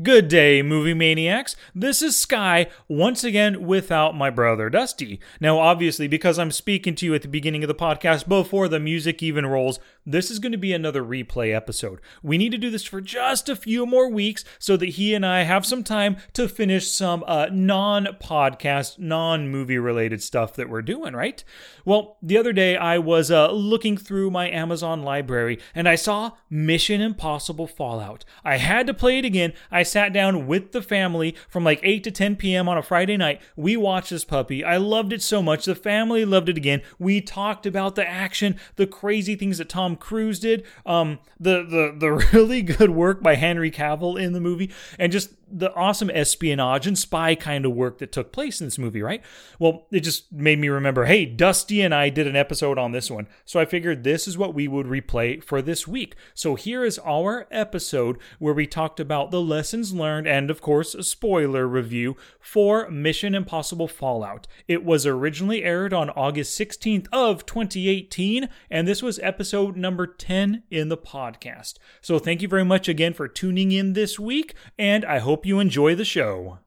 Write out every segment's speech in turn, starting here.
Good day, movie maniacs. This is Sky, once again without my brother Dusty. Now, obviously, because I'm speaking to you at the beginning of the podcast before the music even rolls, this is going to be another replay episode. We need to do this for just a few more weeks so that he and I have some time to finish some uh, non podcast, non movie related stuff that we're doing, right? Well, the other day I was uh, looking through my Amazon library and I saw Mission Impossible Fallout. I had to play it again. I sat down with the family from like 8 to 10 p.m. on a Friday night. We watched this puppy. I loved it so much. The family loved it again. We talked about the action, the crazy things that Tom Cruise did, um, the the the really good work by Henry Cavill in the movie, and just the awesome espionage and spy kind of work that took place in this movie, right? Well, it just made me remember hey, Dusty and I did an episode on this one. So I figured this is what we would replay for this week. So here is our episode where we talked about the lessons learned and, of course, a spoiler review for Mission Impossible Fallout. It was originally aired on August 16th of 2018, and this was episode number 10 in the podcast. So thank you very much again for tuning in this week, and I hope you enjoy the show.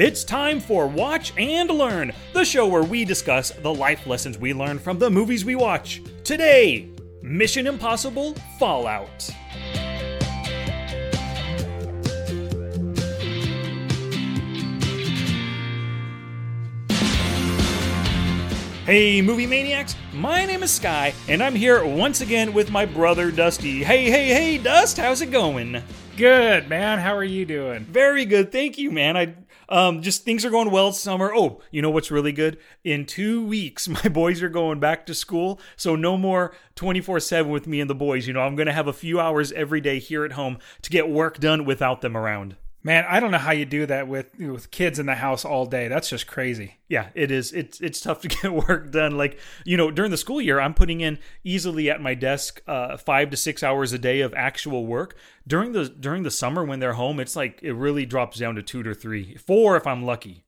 It's time for Watch and Learn, the show where we discuss the life lessons we learn from the movies we watch. Today, Mission Impossible Fallout. Hey, movie maniacs! My name is Sky, and I'm here once again with my brother Dusty. Hey, hey, hey, Dust, how's it going? Good, man. How are you doing? Very good, thank you, man. I um just things are going well summer. Oh, you know what's really good? In two weeks, my boys are going back to school, so no more 24-7 with me and the boys. You know, I'm gonna have a few hours every day here at home to get work done without them around. Man, I don't know how you do that with with kids in the house all day. That's just crazy. Yeah, it is. It's it's tough to get work done. Like you know, during the school year, I'm putting in easily at my desk uh, five to six hours a day of actual work. During the during the summer when they're home, it's like it really drops down to two to three, four if I'm lucky.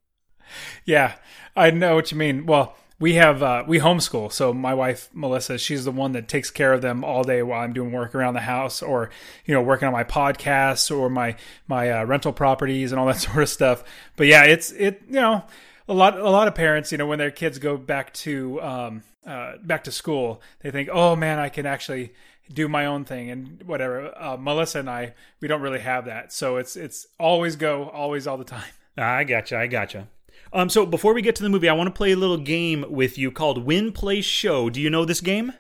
Yeah, I know what you mean. Well, we have uh, we homeschool so my wife melissa she's the one that takes care of them all day while i'm doing work around the house or you know working on my podcasts or my my uh, rental properties and all that sort of stuff but yeah it's it you know a lot a lot of parents you know when their kids go back to um, uh, back to school they think oh man i can actually do my own thing and whatever uh, melissa and i we don't really have that so it's it's always go always all the time I gotcha. I gotcha. Um, so before we get to the movie, I want to play a little game with you called Win, Play, Show. Do you know this game?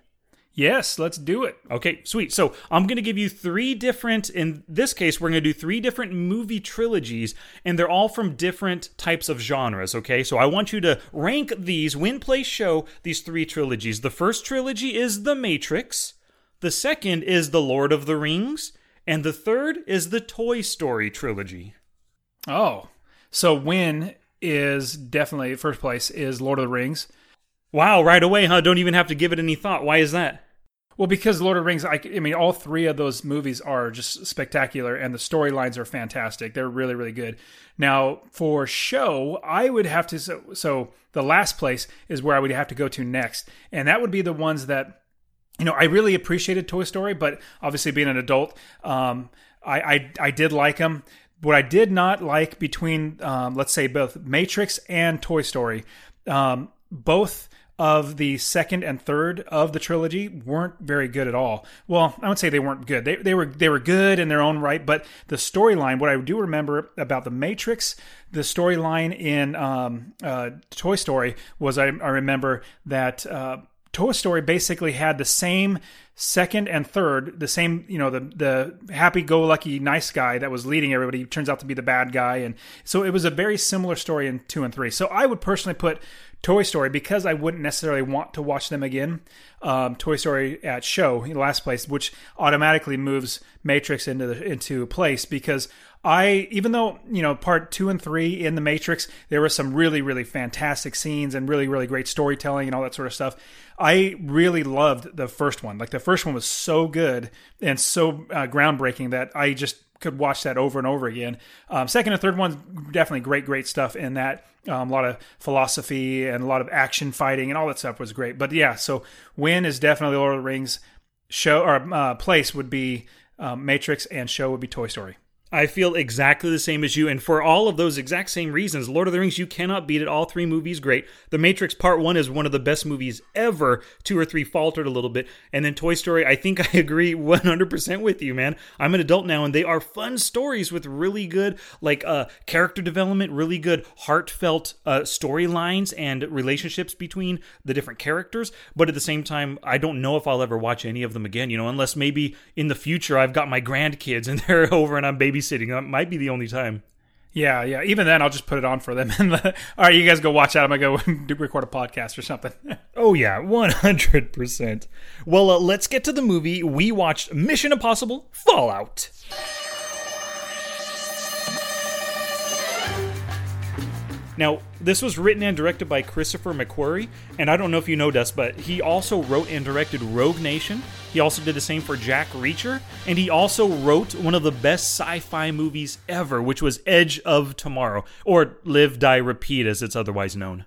yes let's do it Okay, sweet. So I'm going to give you three different, in this case, we're going to do three different movie trilogies, and they're all from different types of genres, okay? So I want you to rank these, win, play, show, these three trilogies. The first trilogy is The Matrix, the second is The Lord of the Rings, and the third is the Toy Story trilogy. oh so win is definitely first place is lord of the rings Wow, right away, huh? Don't even have to give it any thought. Why is that? Well, because Lord of the Rings, I, I mean, all three of those movies are just spectacular, and the storylines are fantastic. They're really, really good. Now, for show, I would have to. So, so the last place is where I would have to go to next, and that would be the ones that, you know, I really appreciated Toy Story, but obviously being an adult, um, I, I I did like them. What I did not like between, um, let's say, both Matrix and Toy Story, um, both of the second and third of the trilogy weren't very good at all. Well, I would say they weren't good. They, they were they were good in their own right, but the storyline. What I do remember about the Matrix, the storyline in um, uh, Toy Story was I, I remember that. Uh, Toy Story basically had the same second and third, the same, you know, the the happy-go-lucky nice guy that was leading everybody turns out to be the bad guy, and so it was a very similar story in two and three. So I would personally put Toy Story because I wouldn't necessarily want to watch them again. Um, Toy Story at show in last place, which automatically moves Matrix into the, into place because I even though you know part two and three in the Matrix there were some really really fantastic scenes and really really great storytelling and all that sort of stuff. I really loved the first one. Like the first one was so good and so uh, groundbreaking that I just could watch that over and over again. Um, second and third one's definitely great, great stuff in that. Um, a lot of philosophy and a lot of action fighting and all that stuff was great. But yeah, so win is definitely Lord of the Rings. Show or uh, place would be um, Matrix, and show would be Toy Story. I feel exactly the same as you, and for all of those exact same reasons, Lord of the Rings, you cannot beat it. All three movies, great. The Matrix Part 1 is one of the best movies ever. Two or three faltered a little bit. And then Toy Story, I think I agree 100% with you, man. I'm an adult now, and they are fun stories with really good, like, uh, character development, really good, heartfelt uh, storylines and relationships between the different characters. But at the same time, I don't know if I'll ever watch any of them again, you know, unless maybe in the future I've got my grandkids and they're over and I'm baby babysitting. That might be the only time. Yeah, yeah. Even then, I'll just put it on for them. And all right, you guys go watch out. I'm gonna go record a podcast or something. oh yeah, one hundred percent. Well, uh, let's get to the movie. We watched Mission Impossible: Fallout. Now, this was written and directed by Christopher McQuarrie, and I don't know if you know this, but he also wrote and directed Rogue Nation. He also did the same for Jack Reacher, and he also wrote one of the best sci-fi movies ever, which was Edge of Tomorrow, or Live Die Repeat as it's otherwise known.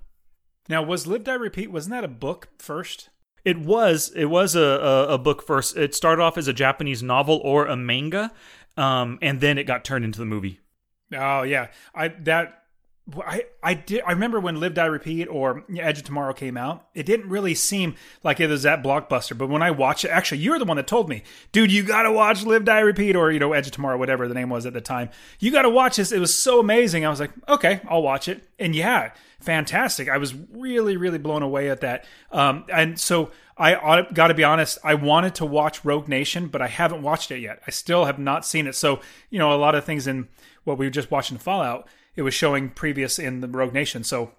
Now, was Live Die Repeat wasn't that a book first? It was. It was a, a, a book first. It started off as a Japanese novel or a manga, um, and then it got turned into the movie. Oh yeah, I that I I did I remember when Live Die Repeat or Edge of Tomorrow came out. It didn't really seem like it was that blockbuster, but when I watched it, actually, you're the one that told me, dude, you got to watch Live Die Repeat or you know Edge of Tomorrow, whatever the name was at the time. You got to watch this. It was so amazing. I was like, okay, I'll watch it. And yeah, fantastic. I was really really blown away at that. Um, and so I got to be honest, I wanted to watch Rogue Nation, but I haven't watched it yet. I still have not seen it. So you know, a lot of things in what we were just watching Fallout it was showing previous in the Rogue Nation. So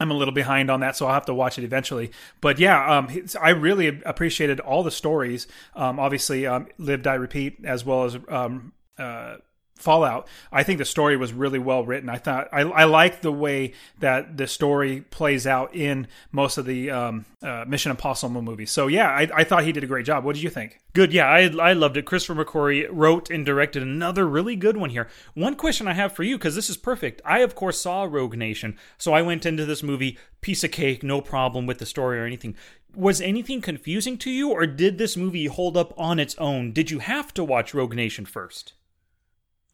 I'm a little behind on that, so I'll have to watch it eventually. But yeah, um, I really appreciated all the stories. Um, obviously, um, Live, Die, Repeat, as well as um, uh, Fallout. I think the story was really well written. I thought I, I like the way that the story plays out in most of the um, uh, Mission Impossible movies. So yeah, I, I, thought he did a great job. What did you think? Good. Yeah, I, I loved it. Christopher McQuarrie wrote and directed another really good one here. One question I have for you because this is perfect. I of course saw Rogue Nation, so I went into this movie piece of cake, no problem with the story or anything. Was anything confusing to you, or did this movie hold up on its own? Did you have to watch Rogue Nation first?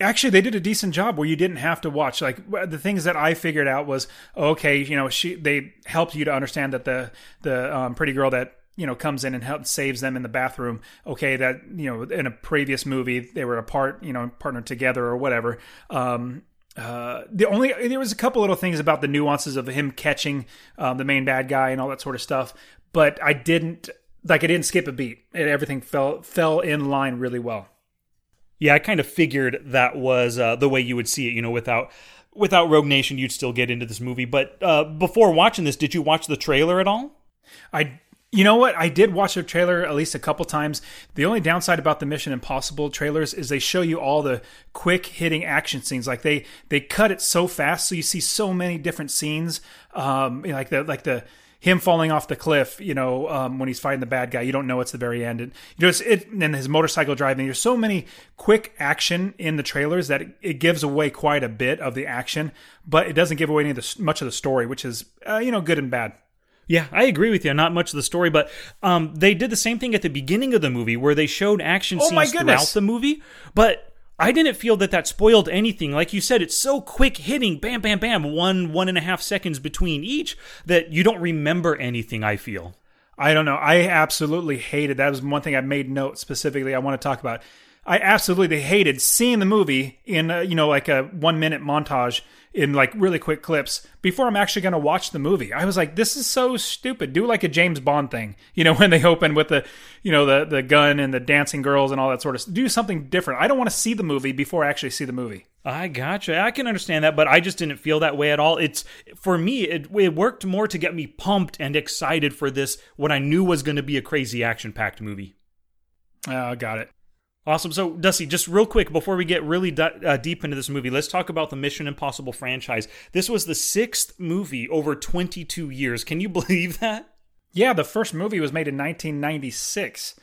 Actually they did a decent job where you didn't have to watch like the things that i figured out was okay you know she they helped you to understand that the the um, pretty girl that you know comes in and helps saves them in the bathroom okay that you know in a previous movie they were apart you know partnered together or whatever um uh, the only there was a couple little things about the nuances of him catching um, the main bad guy and all that sort of stuff, but I didn't like I didn't skip a beat. and everything fell fell in line really well. Yeah, I kind of figured that was uh, the way you would see it. You know, without without Rogue Nation, you'd still get into this movie. But uh, before watching this, did you watch the trailer at all? I you know what? I did watch the trailer at least a couple times. The only downside about the Mission Impossible trailers is they show you all the quick hitting action scenes. Like they they cut it so fast, so you see so many different scenes. Um, like the like the him falling off the cliff, you know, um, when he's fighting the bad guy, you don't know it's the very end. And you know, it's, it and his motorcycle driving. There's so many quick action in the trailers that it, it gives away quite a bit of the action, but it doesn't give away any of the, much of the story, which is uh, you know good and bad. Yeah, I agree with you. Not much of the story, but um, they did the same thing at the beginning of the movie where they showed action oh scenes throughout the movie, but I didn't feel that that spoiled anything. Like you said, it's so quick hitting, bam, bam, bam, one, one and a half seconds between each that you don't remember anything, I feel. I don't know. I absolutely hated that. was one thing I made note specifically I want to talk about. I absolutely hated seeing the movie in, a, you know, like a one minute montage in like really quick clips before I'm actually going to watch the movie. I was like, this is so stupid. Do like a James Bond thing, you know, when they open with the, you know, the the gun and the dancing girls and all that sort of. Do something different. I don't want to see the movie before I actually see the movie. I gotcha. I can understand that, but I just didn't feel that way at all. It's for me, it, it worked more to get me pumped and excited for this. What I knew was going to be a crazy action packed movie. Uh, got it. Awesome. So, Dusty, just real quick before we get really uh, deep into this movie, let's talk about the Mission Impossible franchise. This was the sixth movie over 22 years. Can you believe that? Yeah, the first movie was made in 1996.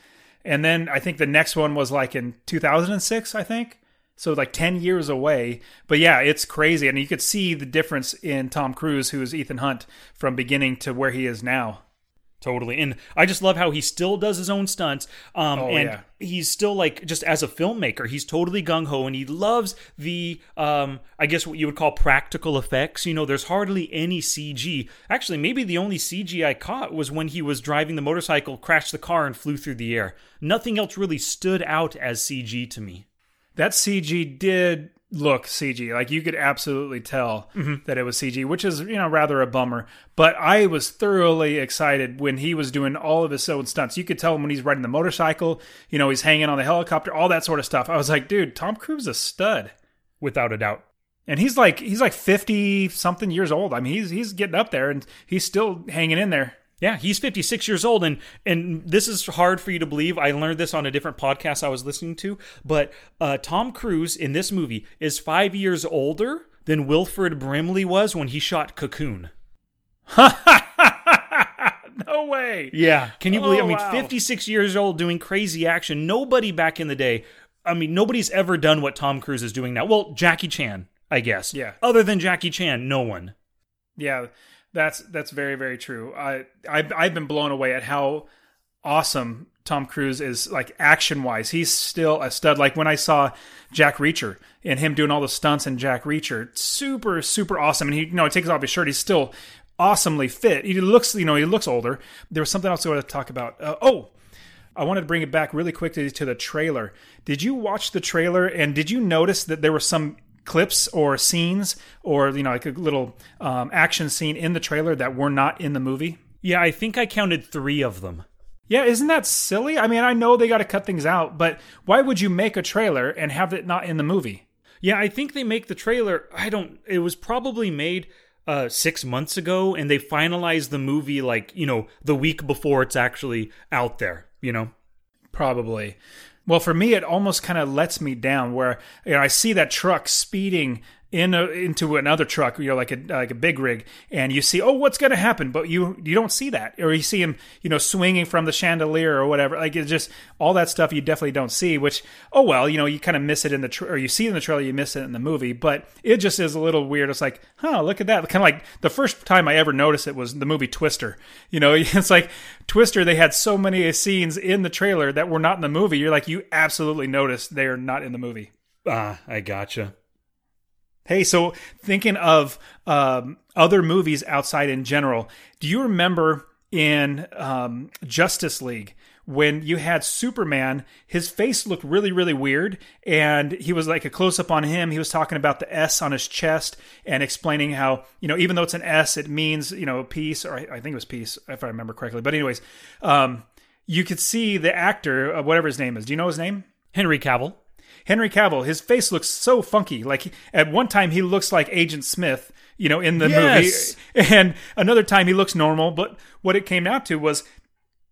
And then I think the next one was like in 2006, I think. So like 10 years away. But yeah, it's crazy. And you could see the difference in Tom Cruise, who is Ethan Hunt, from beginning to where he is now. Totally. And I just love how he still does his own stunts. Um, Oh, and yeah. he's still like, just as a filmmaker, he's totally gung ho and he loves the, um, I guess what you would call practical effects. You know, there's hardly any CG. Actually, maybe the only CG I caught was when he was driving the motorcycle, crashed the car, and flew through the air. Nothing else really stood out as CG to me. That CG did look CG. Like you could absolutely tell mm-hmm. that it was CG, which is, you know, rather a bummer. But I was thoroughly excited when he was doing all of his own stunts. You could tell him when he's riding the motorcycle, you know, he's hanging on the helicopter, all that sort of stuff. I was like, dude, Tom Cruise is a stud. Without a doubt. And he's like he's like 50 something years old. I mean, he's he's getting up there and he's still hanging in there. Yeah, he's 56 years old, and and this is hard for you to believe. I learned this on a different podcast I was listening to, but uh, Tom Cruise in this movie is five years older than Wilford Brimley was when he shot Cocoon. no way. Yeah, can you believe? Oh, I mean, wow. 56 years old doing crazy action. Nobody back in the day. I mean, nobody's ever done what Tom Cruise is doing now. Well, Jackie Chan, I guess. Yeah. Other than Jackie Chan, no one. Yeah, that's that's very very true. I I've, I've been blown away at how awesome Tom Cruise is like action wise. He's still a stud. Like when I saw Jack Reacher and him doing all the stunts in Jack Reacher, super super awesome. And he you know he takes off his shirt. He's still awesomely fit. He looks you know he looks older. There was something else I wanted to talk about. Uh, oh. I wanted to bring it back really quickly to the trailer. Did you watch the trailer and did you notice that there were some clips or scenes or you know like a little um, action scene in the trailer that were not in the movie? Yeah, I think I counted three of them. Yeah, isn't that silly? I mean, I know they got to cut things out, but why would you make a trailer and have it not in the movie? Yeah, I think they make the trailer. I don't. It was probably made uh, six months ago, and they finalized the movie like you know the week before it's actually out there. You know. Probably. Well, for me, it almost kind of lets me down where you know I see that truck speeding in a, into another truck, you know, like a like a big rig, and you see, oh, what's going to happen? But you you don't see that, or you see him, you know, swinging from the chandelier or whatever. Like it's just all that stuff you definitely don't see. Which, oh well, you know, you kind of miss it in the tra- or you see it in the trailer, you miss it in the movie. But it just is a little weird. It's like, huh, look at that. Kind of like the first time I ever noticed it was the movie Twister. You know, it's like Twister. They had so many scenes in the trailer that were not in the movie. You're like, you absolutely noticed they are not in the movie. Ah, I gotcha. Hey, so thinking of um, other movies outside in general, do you remember in um, Justice League when you had Superman? His face looked really, really weird, and he was like a close up on him. He was talking about the S on his chest and explaining how you know even though it's an S, it means you know peace, or I, think it was peace if I remember correctly. But anyways, um, you could see the actor, uh, whatever his name is. Do you know his name? Henry Cavill. Henry Cavill, his face looks so funky. Like at one time he looks like Agent Smith, you know, in the Yes. movie, and another time he looks normal. But what it came out to was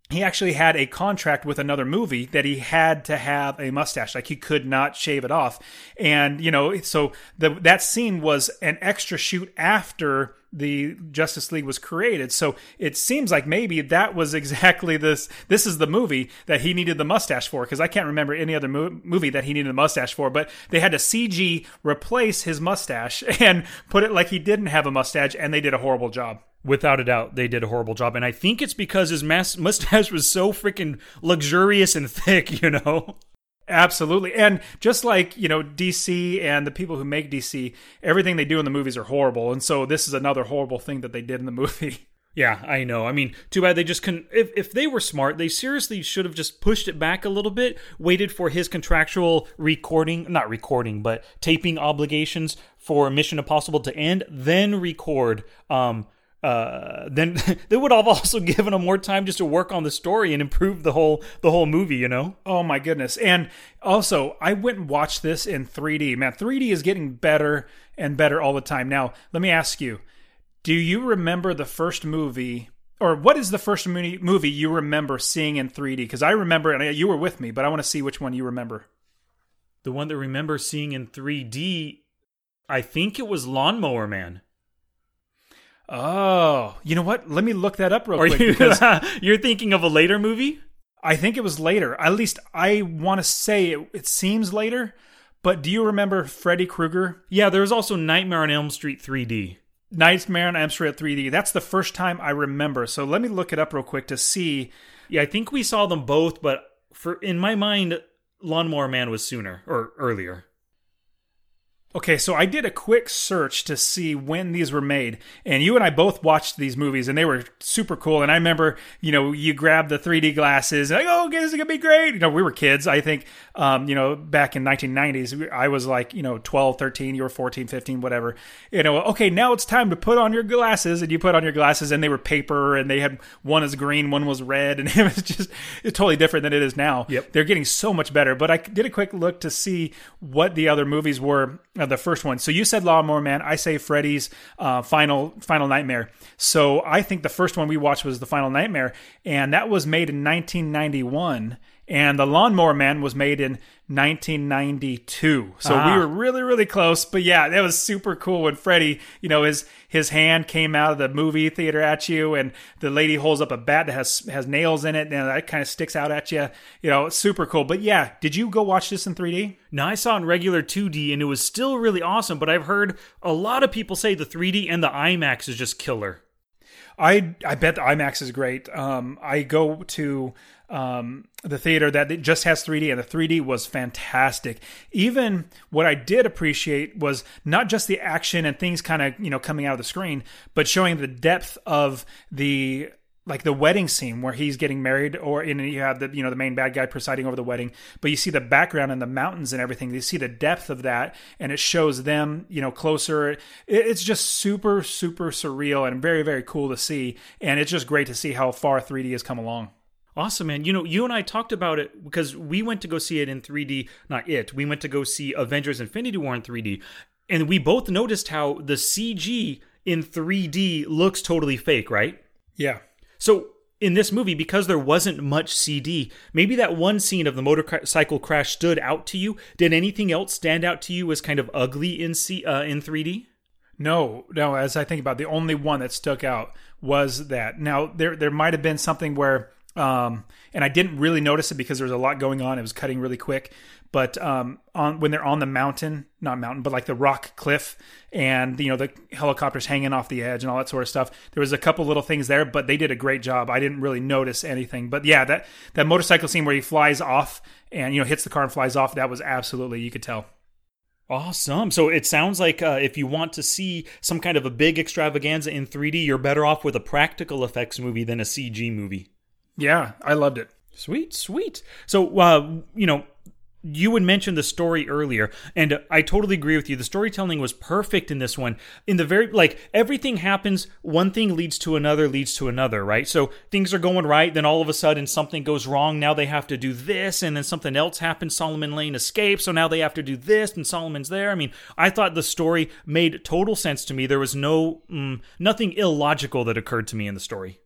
he actually had a contract with another movie that he had to have a mustache. Like he could not shave it off. And you know so the that scene was an extra shoot after the Justice League was created. So it seems like maybe that was exactly this this is the movie that he needed the mustache for because I can't remember any other mo- movie that he needed a mustache for but they had to CG replace his mustache and put it like he didn't have a mustache and they did a horrible job Without a doubt, they did a horrible job, and I think it's because his mas- mustache was so freaking luxurious and thick. You know. Absolutely. And just like, you know, DC and the people who make DC, everything they do in the movies are horrible. And so this is another horrible thing that they did in the movie. Yeah, I know. I mean, too bad they just couldn't. If, if they were smart, they seriously should have just pushed it back a little bit, waited for his contractual recording, not recording, but taping obligations for Mission Impossible to end, then record. Um, uh, then they would have also given him more time just to work on the story and improve the whole the whole movie. You know. Oh my goodness. And also, I went and watched this in 3D. Man, 3D is getting better and better all the time. Now, let me ask you, do you remember the first movie or what is the first movie movie you remember seeing in 3D? Because I remember, and you were with me, but I want to see which one you remember. The one that I remember seeing in 3D, I think it was Lawnmower Man. Oh, you know what? Let me look that up real Are quick You, you're thinking of a later movie? I think it was later. At least I want to say it, it seems later, But do you remember Freddy Krueger? Yeah, there was also Nightmare on Elm Street 3D. Nightmare on Elm Street 3D. That's the first time I remember. So let me look it up real quick to see. Yeah, I think we saw them both, but for in my mind, Lawnmower Man was sooner or earlier. Okay, so I did a quick search to see when these were made, and you and I both watched these movies, and they were super cool. And I remember, you know, you grabbed the 3D glasses, and like, oh, okay, this is gonna be great. You know, we were kids. I think, um, you know, back in 1990s, I was like, you know, 12, 13, you were 14, 15, whatever. You know, okay, now it's time to put on your glasses, and you put on your glasses, and they were paper, and they had one was green, one was red, and it was just it's totally different than it is now. Yep. they're getting so much better. But I did a quick look to see what the other movies were uh, the first one. So you said Lawnmower Man. I say Freddy's uh, Final Final Nightmare. So I think the first one we watched was the Final Nightmare, and that was made in 1991. And the Lawnmower Man was made in 1992. So Ah. we were really, really close. But yeah, that was super cool when Freddy, you know, his his hand came out of the movie theater at you, and the lady holds up a bat that has has nails in it, and that kind of sticks out at you. You know, super cool. But yeah, did you go watch this in 3D? No, I saw it in regular 2D and it was still really awesome, but I've heard a lot of people say the 3D and the IMAX is just killer. I I bet the IMAX is great. Um, I go to um, the theater that just has 3D, and the 3D was fantastic. Even what I did appreciate was not just the action and things kind of you know coming out of the screen, but showing the depth of the like the wedding scene where he's getting married or in you have the you know the main bad guy presiding over the wedding but you see the background and the mountains and everything you see the depth of that and it shows them you know closer it's just super super surreal and very very cool to see and it's just great to see how far 3d has come along Awesome, man. You know, you and I talked about it because we went to go see it in 3D. Not it. We went to go see Avengers Infinity War in 3D. And we both noticed how the CG in 3D looks totally fake, right? yeah So in this movie, because there wasn't much CG, maybe that one scene of the motorcycle crash stood out to you. Did anything else stand out to you as kind of ugly in C uh, in 3D? No, no. As I think about it, the only one that stuck out was that. Now there there might have been something where, um, and I didn't really notice it because there was a lot going on. It was cutting really quick. But um, on when they're on the mountain, not mountain, but like the rock cliff, and you know the helicopters hanging off the edge and all that sort of stuff. There was a couple little things there, but they did a great job. I didn't really notice anything. But yeah, that that motorcycle scene where he flies off and you know hits the car and flies off, that was absolutely you could tell. Awesome. So it sounds like uh, if you want to see some kind of a big extravaganza in 3D, you're better off with a practical effects movie than a CG movie. Yeah, I loved it. Sweet, sweet. So, uh, you know, you would mention the story earlier, and I totally agree with you. The storytelling was perfect in this one. In the very, like, everything happens, one thing leads to another, leads to another, right? So things are going right, then all of a sudden something goes wrong. Now they have to do this, and then something else happens. Solomon Lane escapes, so now they have to do this, and Solomon's there. I mean, I thought the story made total sense to me. There was no, mm, nothing illogical that occurred to me in the story.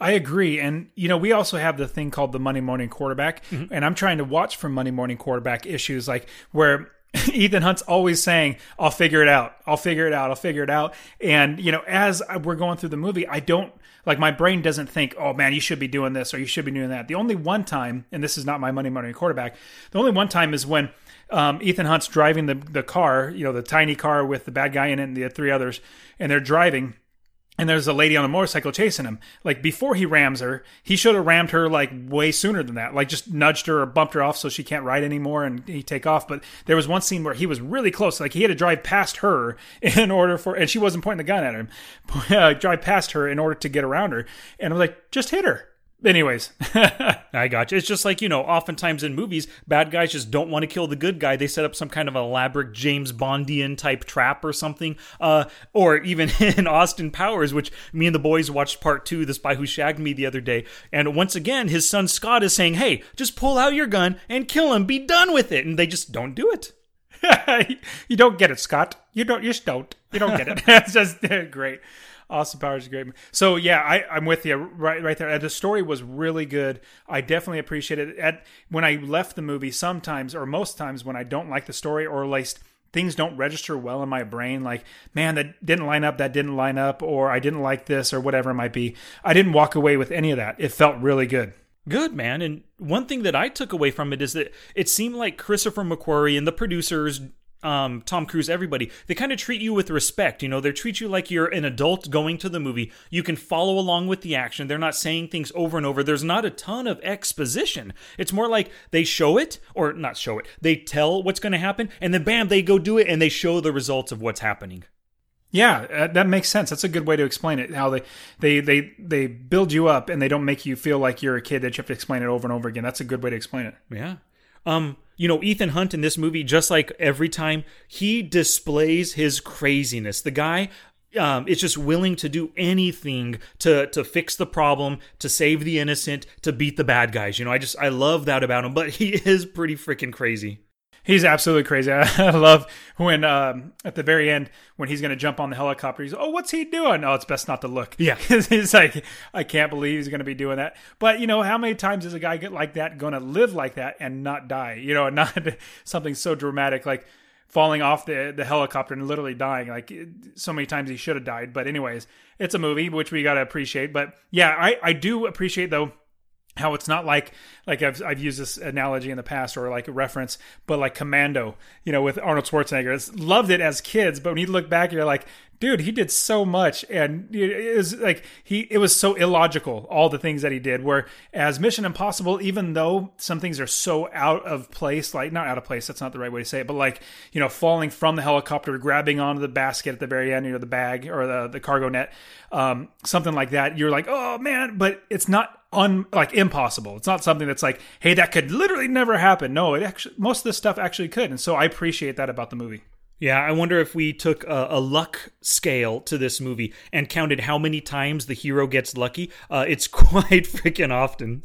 I agree. And, you know, we also have the thing called the Monday morning quarterback. And I'm trying to watch for Monday morning quarterback issues like where Ethan Hunt's always saying, I'll figure it out. I'll figure it out. I'll figure it out. And, you know, as we're going through the movie, I don't like my brain doesn't think, oh man, you should be doing this or you should be doing that. The only one time, and this is not my Monday morning quarterback, the only one time is when um, Ethan Hunt's driving the, the car, you know, the tiny car with the bad guy in it and the three others, and they're driving and there's a lady on a motorcycle chasing him. Like before he rams her, he should have rammed her like way sooner than that. Like just nudged her or bumped her off so she can't ride anymore and he take off. But there was one scene where he was really close. Like he had to drive past her in order for, and she wasn't pointing the gun at him. Drive past her in order to get around her. And I was like, just hit her. Anyways, I got you. It's just like, you know, oftentimes in movies, bad guys just don't want to kill the good guy. They set up some kind of elaborate James Bondian type trap or something. Uh, or even in Austin Powers, which me and the boys watched part two, The Spy Who Shagged Me, the other day. And once again, his son Scott is saying, hey, just pull out your gun and kill him. Be done with it. And they just don't do it. you don't get it, Scott. You don't. You just don't. You don't get it. it's just great. Austin Powers is great. So yeah, I, I'm with you right right there. The story was really good. I definitely appreciate it. At when I left the movie, sometimes or most times when I don't like the story or at least things don't register well in my brain, like man, that didn't line up, that didn't line up, or I didn't like this or whatever it might be. I didn't walk away with any of that. It felt really good. Good, man. And one thing that I took away from it is that it seemed like Christopher McQuarrie and the producers, um, Tom Cruise, everybody, they kind of treat you with respect. You know, they treat you like you're an adult going to the movie. You can follow along with the action. They're not saying things over and over. There's not a ton of exposition. It's more like they show it, or not show it, they tell what's going to happen, and then bam, they go do it and they show the results of what's happening. Yeah, uh, that makes sense. That's a good way to explain it. How they they they they build you up and they don't make you feel like you're a kid that you have to explain it over and over again. That's a good way to explain it. Yeah. Um, you know, Ethan Hunt in this movie, just like every time, he displays his craziness. The guy um, is just willing to do anything to to fix the problem, to save the innocent, to beat the bad guys. You know, I just I love that about him. But he is pretty freaking crazy. He's absolutely crazy. I love when um, at the very end when he's going to jump on the helicopter. He's oh, what's he doing? Oh, it's best not to look. Yeah, he's like, I can't believe he's going to be doing that. But you know, how many times is a guy get like that going to live like that and not die? You know, not something so dramatic like falling off the the helicopter and literally dying. Like so many times he should have died. But anyways, it's a movie which we got to appreciate. But yeah, I I do appreciate though how it's not like like I've I've used this analogy in the past or like a reference, but like Commando, you know, with Arnold Schwarzenegger. It's, loved it as kids, but when you look back, you're like, dude, he did so much, and it was like he it was so illogical all the things that he did. Where as Mission Impossible, even though some things are so out of place, like not out of place, that's not the right way to say it, but like you know, falling from the helicopter, grabbing onto the basket at the very end, you know, the bag or the the cargo net, um, something like that. You're like, oh man, but it's not un like impossible. It's not something that's like, hey, that could literally never happen. No, it actually most of this stuff actually could, and so I appreciate that about the movie. Yeah, I wonder if we took a, a, luck scale to this movie and counted how many times the hero gets lucky. Uh, it's quite freaking often.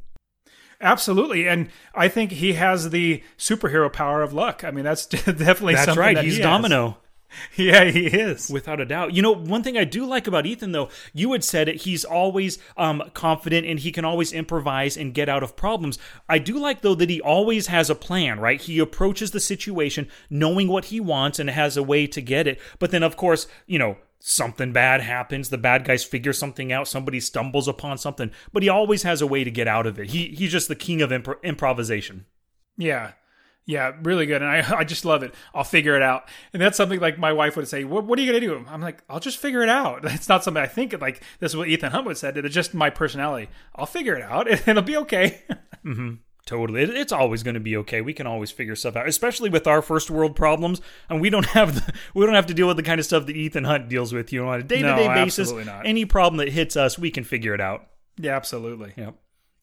Absolutely, and I think he has the superhero power of luck. I mean, that's definitely that's right. That He's he Domino. Yeah, he is. Without a doubt. You know, one thing I do like about Ethan, though, you had said it, he's always um, confident and he can always improvise and get out of problems. I do like, though, that he always has a plan, right? He approaches the situation knowing what he wants and has a way to get it. But then, of course, you know, something bad happens the bad guys figure something out somebody stumbles upon something but he always has a way to get out of it he he's just the king of imp- improvisation yeah yeah, really good. And I, I just love it. I'll figure it out. And that's something like my wife would say, what, what are you going to do? I'm like, I'll just figure it out. It's not something I think like this is what Ethan Hunt would said. It's just my personality. I'll figure it out and it'll be okay. mm-hmm. Totally. It, it's always going to be okay. We can always figure stuff out, especially with our first world problems. And we don't have the, we don't have to deal with the kind of stuff that Ethan Hunt deals with, you know, on a day-to-day no, basis. Not. Any problem that hits us, we can figure it out. Yeah, absolutely. Yep.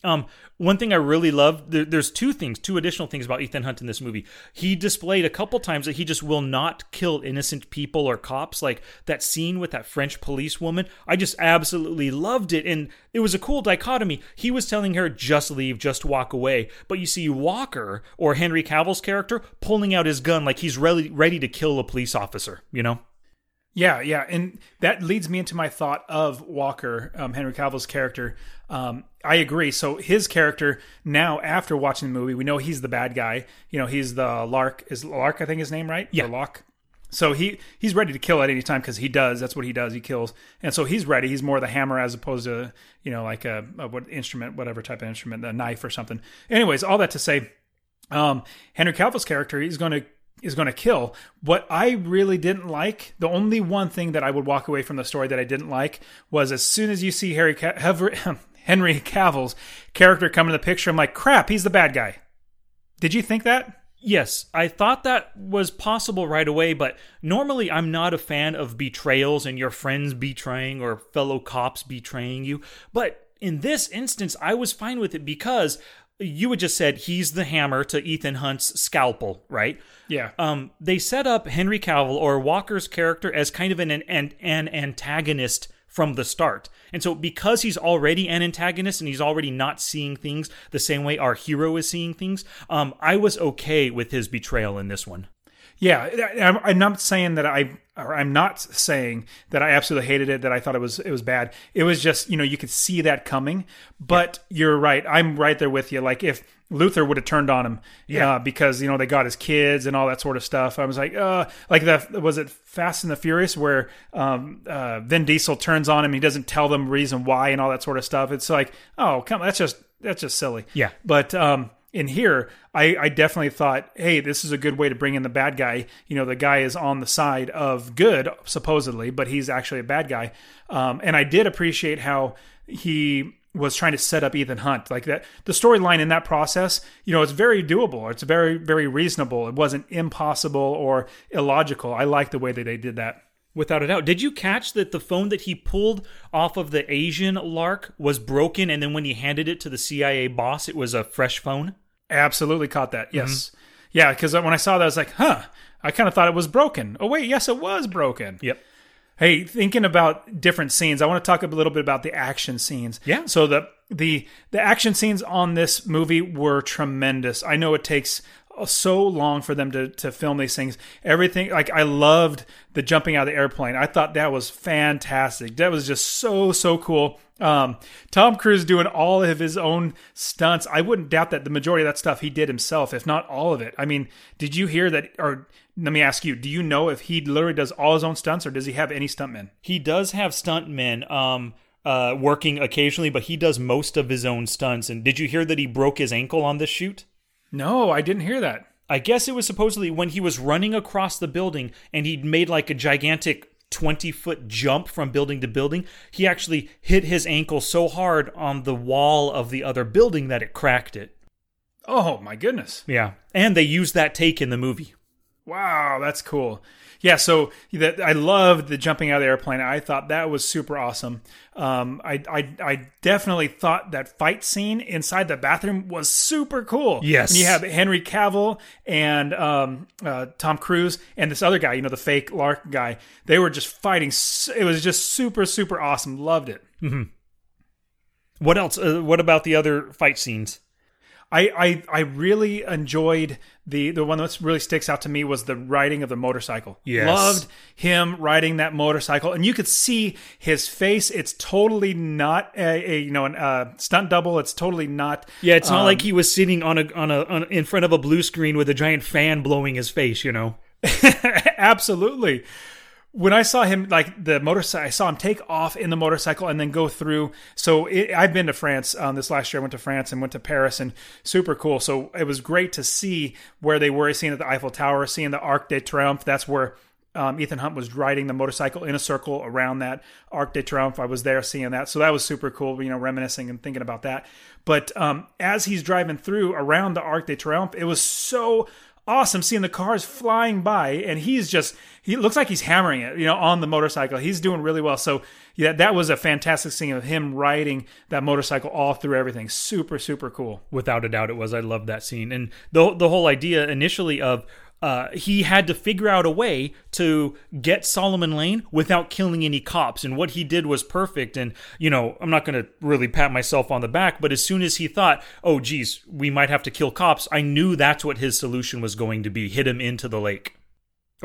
Um, one thing I really love, there, there's two things, two additional things about Ethan Hunt in this movie. He displayed a couple times that he just will not kill innocent people or cops, like that scene with that French police woman. I just absolutely loved it, and it was a cool dichotomy. He was telling her, just leave, just walk away. But you see Walker, or Henry Cavill's character, pulling out his gun like he's ready, ready to kill a police officer, you know? Yeah, yeah, and that leads me into my thought of Walker, um, Henry Cavill's character. Um, I agree. So his character now, after watching the movie, we know he's the bad guy. You know, he's the Lark. Is Lark? I think his name right? Yeah, Locke. So he he's ready to kill at any time because he does. That's what he does. He kills, and so he's ready. He's more the hammer as opposed to you know like a, a what instrument, whatever type of instrument, a knife or something. Anyways, all that to say, um, Henry Cavill's character, he's going to is going to kill. What I really didn't like, the only one thing that I would walk away from the story that I didn't like was as soon as you see Harry Henry Cavill's character come in the picture, I'm like, crap, he's the bad guy. Did you think that? Yes, I thought that was possible right away, but normally I'm not a fan of betrayals and your friends betraying or fellow cops betraying you. But in this instance, I was fine with it because you had just said he's the hammer to Ethan Hunt's scalpel, right? Yeah. Um, they set up Henry Cavill or Walker's character as kind of an, an an antagonist from the start. And so because he's already an antagonist and he's already not seeing things the same way our hero is seeing things, um, I was okay with his betrayal in this one. Yeah, I'm not saying that I, or I'm not saying that I absolutely hated it. That I thought it was it was bad. It was just you know you could see that coming. But yeah. you're right. I'm right there with you. Like if Luther would have turned on him, yeah, uh, because you know they got his kids and all that sort of stuff. I was like, uh, like that was it Fast and the Furious where um, uh, Vin Diesel turns on him. He doesn't tell them reason why and all that sort of stuff. It's like, oh, come, that's just that's just silly. Yeah. But um, in here, I, I definitely thought, hey, this is a good way to bring in the bad guy. You know, the guy is on the side of good, supposedly, but he's actually a bad guy. Um, and I did appreciate how he was trying to set up Ethan Hunt like that. The storyline in that process, you know, it's very doable. It's very, very reasonable. It wasn't impossible or illogical. I like the way that they did that. Without a doubt. Did you catch that the phone that he pulled off of the Asian lark was broken and then when he handed it to the CIA boss, it was a fresh phone? Absolutely caught that. Mm-hmm. Yes. Yeah, because when I saw that, I was like, huh, I kind of thought it was broken. Oh, wait, yes, it was broken. Yep. Hey, thinking about different scenes, I want to talk a little bit about the action scenes. Yeah. So the the the action scenes on this movie were tremendous. I know it takes so long for them to to film these things. Everything like I loved the jumping out of the airplane. I thought that was fantastic. That was just so so cool. Um, Tom Cruise doing all of his own stunts. I wouldn't doubt that the majority of that stuff he did himself, if not all of it. I mean, did you hear that? Or let me ask you: Do you know if he literally does all his own stunts, or does he have any stuntmen? He does have stuntmen um, uh, working occasionally, but he does most of his own stunts. And did you hear that he broke his ankle on this shoot? No, I didn't hear that. I guess it was supposedly when he was running across the building and he'd made like a gigantic 20 foot jump from building to building. He actually hit his ankle so hard on the wall of the other building that it cracked it. Oh my goodness! Yeah. And they used that take in the movie. Wow, that's cool. Yeah, so that I loved the jumping out of the airplane. I thought that was super awesome. Um, I, I I definitely thought that fight scene inside the bathroom was super cool. Yes. and you have Henry Cavill and um, uh, Tom Cruise and this other guy, you know, the fake Lark guy. They were just fighting. It was just super super awesome. Loved it. What else? Uh, what about the other fight scenes? I, I I really enjoyed the the one that really sticks out to me was the riding of the motorcycle. Yes. Loved him riding that motorcycle, and you could see his face. It's totally not a, a you know an uh, stunt double. It's totally not. Yeah, it's not like he was sitting on a on a on, in front of a blue screen with a giant fan blowing his face. You know. Absolutely. When I saw him, like the motorcycle, I saw him take off in the motorcycle and then go through. So it, I've been to France um, this last year. I went to France and went to Paris, and super cool. So it was great to see where they were, seeing at the Eiffel Tower, seeing the Arc de Triomphe. That's where um, Ethan Hunt was riding the motorcycle in a circle around that Arc de Triomphe. I was there seeing that, so that was super cool. You know, reminiscing and thinking about that. But um, as he's driving through around the Arc de Triomphe, it was so awesome seeing the cars flying by and he's just he looks like he's hammering it you know on the motorcycle. He's doing really well. So yeah that was a fantastic scene of him riding that motorcycle all through everything. Super super cool. Without a doubt, it was. I loved that scene, and the the whole idea initially of uh, he had to figure out a way to get Solomon Lane without killing any cops, and what he did was perfect. And you know, I'm not going to really pat myself on the back, but as soon as he thought, "Oh, geez, we might have to kill cops," I knew that's what his solution was going to be: hit him into the lake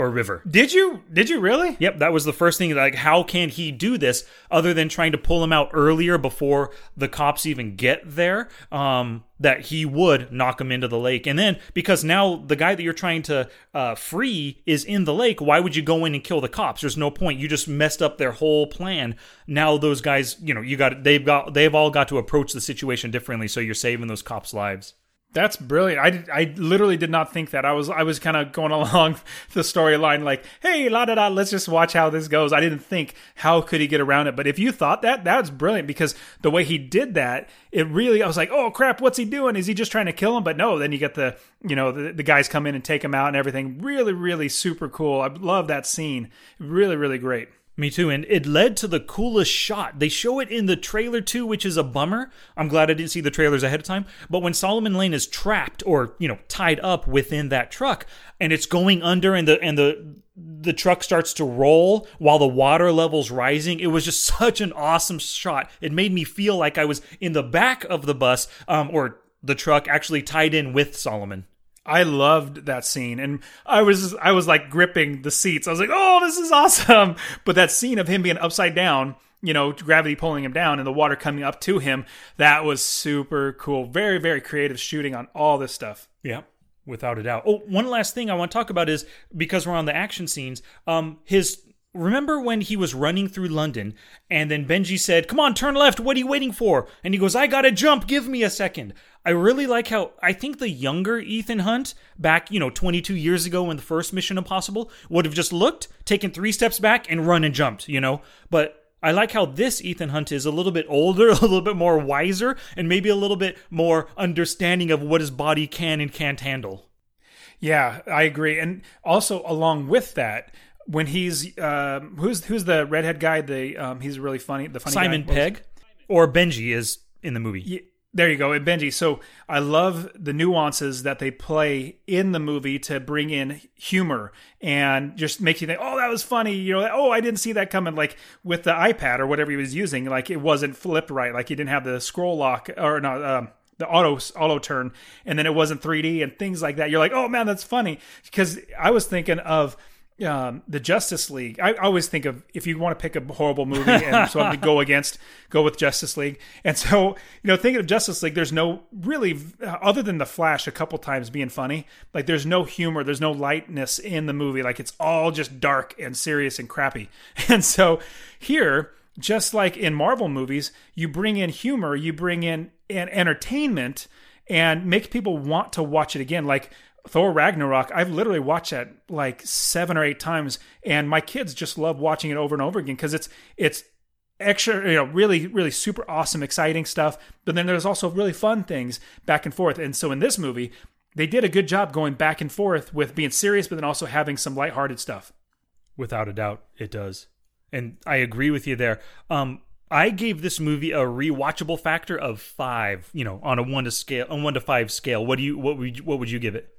or river. did you did you really Yep, that was the first thing. Like, how can he do this other than trying to pull him out earlier before the cops even get there? Um, that he would knock him into the lake, and then because now the guy that you're trying to uh, free is in the lake, why would you go in and kill the cops? There's no point. You just messed up their whole plan. Now those guys, you know, you got they've got they've all got to approach the situation differently, so you're saving those cops' lives. That's brilliant. I, I literally did not think that. I was I was kind of going along the storyline like, hey, la da da, let's just watch how this goes. I didn't think how could he get around it. But if you thought that, that's brilliant because the way he did that, it really I was like, oh crap, what's he doing? Is he just trying to kill him? But no, then you get the you know the, the guys come in and take him out and everything. Really, really super cool. I love that scene. Really, really great. Me too, and it led to the coolest shot. They show it in the trailer too, which is a bummer. I'm glad I didn't see the trailers ahead of time. But when Solomon Lane is trapped or you know tied up within that truck, and it's going under, and the and the the truck starts to roll while the water level's rising. It was just such an awesome shot. It made me feel like I was in the back of the bus um, or the truck, actually tied in with Solomon. I loved that scene, and I was I was like gripping the seats. I was like, "Oh, this is awesome!" But that scene of him being upside down, you know, gravity pulling him down, and the water coming up to him, that was super cool. Very very creative shooting on all this stuff. Yeah, without a doubt. Oh, one last thing I want to talk about is because we're on the action scenes. Um, his remember when he was running through London and then Benji said, Come on, turn left. What are you waiting for? And he goes, I gotta jump. Give me a second. I really like how I think the younger Ethan Hunt, back, you know, 22 years ago in the first Mission Impossible, would have just looked, taken three steps back, and run and jumped, you know? But I like how this Ethan Hunt is a little bit older, a little bit more wiser, and maybe a little bit more understanding of what his body can and can't handle. Yeah, I agree. And also along with that, when he's uh, who's who's the redhead guy? The um, he's really funny. The funny Simon guy? Pegg or Benji is in the movie. Yeah, there you go, and Benji. So I love the nuances that they play in the movie to bring in humor and just make you think, oh, that was funny. You know, oh, I didn't see that coming. Like with the iPad or whatever he was using, like it wasn't flipped right. Like he didn't have the scroll lock or not. Um, the auto auto turn and then it wasn't 3D and things like that. You're like, "Oh man, that's funny." Because I was thinking of um, the Justice League. I always think of if you want to pick a horrible movie and something to go against, go with Justice League. And so, you know, thinking of Justice League, there's no really other than the Flash a couple times being funny. Like there's no humor, there's no lightness in the movie. Like it's all just dark and serious and crappy. And so here, just like in Marvel movies, you bring in humor, you bring in an entertainment and make people want to watch it again. Like Thor Ragnarok, I've literally watched that like seven or eight times, and my kids just love watching it over and over again because it's it's extra, you know, really, really super awesome, exciting stuff. But then there's also really fun things back and forth. And so in this movie, they did a good job going back and forth with being serious, but then also having some lighthearted stuff. Without a doubt, it does. And I agree with you there. Um, I gave this movie a rewatchable factor of five. You know, on a one to scale, on one to five scale. What do you what would you, what would you give it?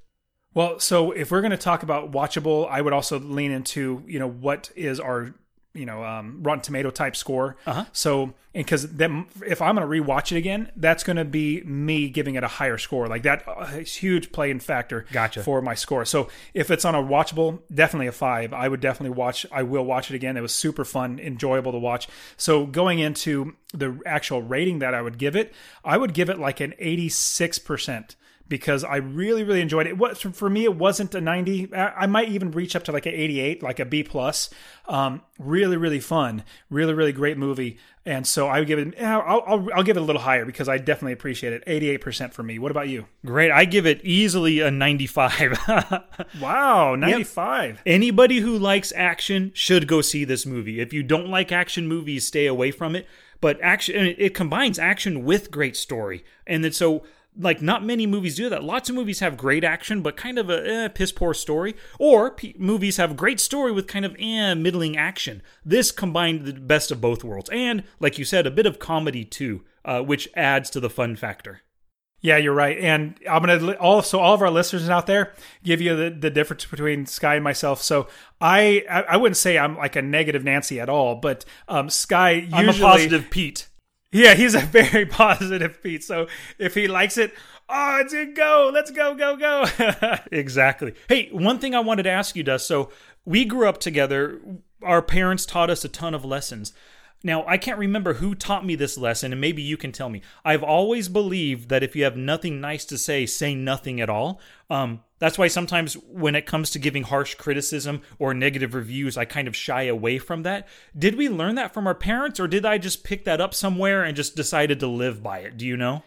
Well, so if we're going to talk about watchable, I would also lean into you know what is our you know um, Rotten Tomato type score. Uh-huh. So because then if I'm going to rewatch it again, that's going to be me giving it a higher score. Like that uh, huge playing factor. Gotcha. for my score. So if it's on a watchable, definitely a five. I would definitely watch. I will watch it again. It was super fun, enjoyable to watch. So going into the actual rating that I would give it, I would give it like an 86 percent because I really really enjoyed it. What for me it wasn't a 90. I might even reach up to like an 88, like a B plus. Um, really really fun, really really great movie. And so I would give it. I'll, I'll, I'll give it a little higher because I definitely appreciate it. 88 percent for me. What about you? Great. I give it easily a 95. wow, 95. Yep. Anybody who likes action should go see this movie. If you don't like action movies, stay away from it. But action, it combines action with great story, and then so like not many movies do that. Lots of movies have great action, but kind of a eh, piss poor story, or p- movies have great story with kind of eh, middling action. This combined the best of both worlds, and like you said, a bit of comedy too, uh, which adds to the fun factor. Yeah, you're right. And I'm gonna all so all of our listeners out there give you the, the difference between Sky and myself. So I I wouldn't say I'm like a negative Nancy at all, but um, Sky usually I'm a positive Pete. Yeah, he's a very positive Pete. So if he likes it, oh, it's a go. Let's go, go, go. exactly. Hey, one thing I wanted to ask you, Dust. So we grew up together. Our parents taught us a ton of lessons. Now, I can't remember who taught me this lesson, and maybe you can tell me. I've always believed that if you have nothing nice to say, say nothing at all. Um, that's why sometimes when it comes to giving harsh criticism or negative reviews, I kind of shy away from that. Did we learn that from our parents, or did I just pick that up somewhere and just decided to live by it? Do you know?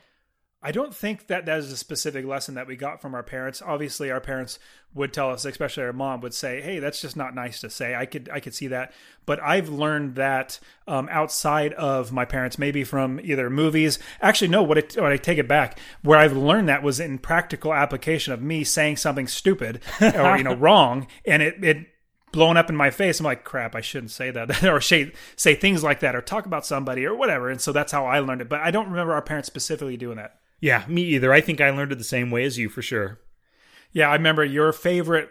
I don't think that that is a specific lesson that we got from our parents. Obviously, our parents would tell us, especially our mom would say, "Hey, that's just not nice to say." I could I could see that, but I've learned that um, outside of my parents, maybe from either movies. Actually, no. What, it, what I take it back, where I've learned that was in practical application of me saying something stupid or you know wrong, and it it blown up in my face. I'm like, crap, I shouldn't say that, or say say things like that, or talk about somebody, or whatever. And so that's how I learned it. But I don't remember our parents specifically doing that. Yeah, me either. I think I learned it the same way as you for sure. Yeah, I remember your favorite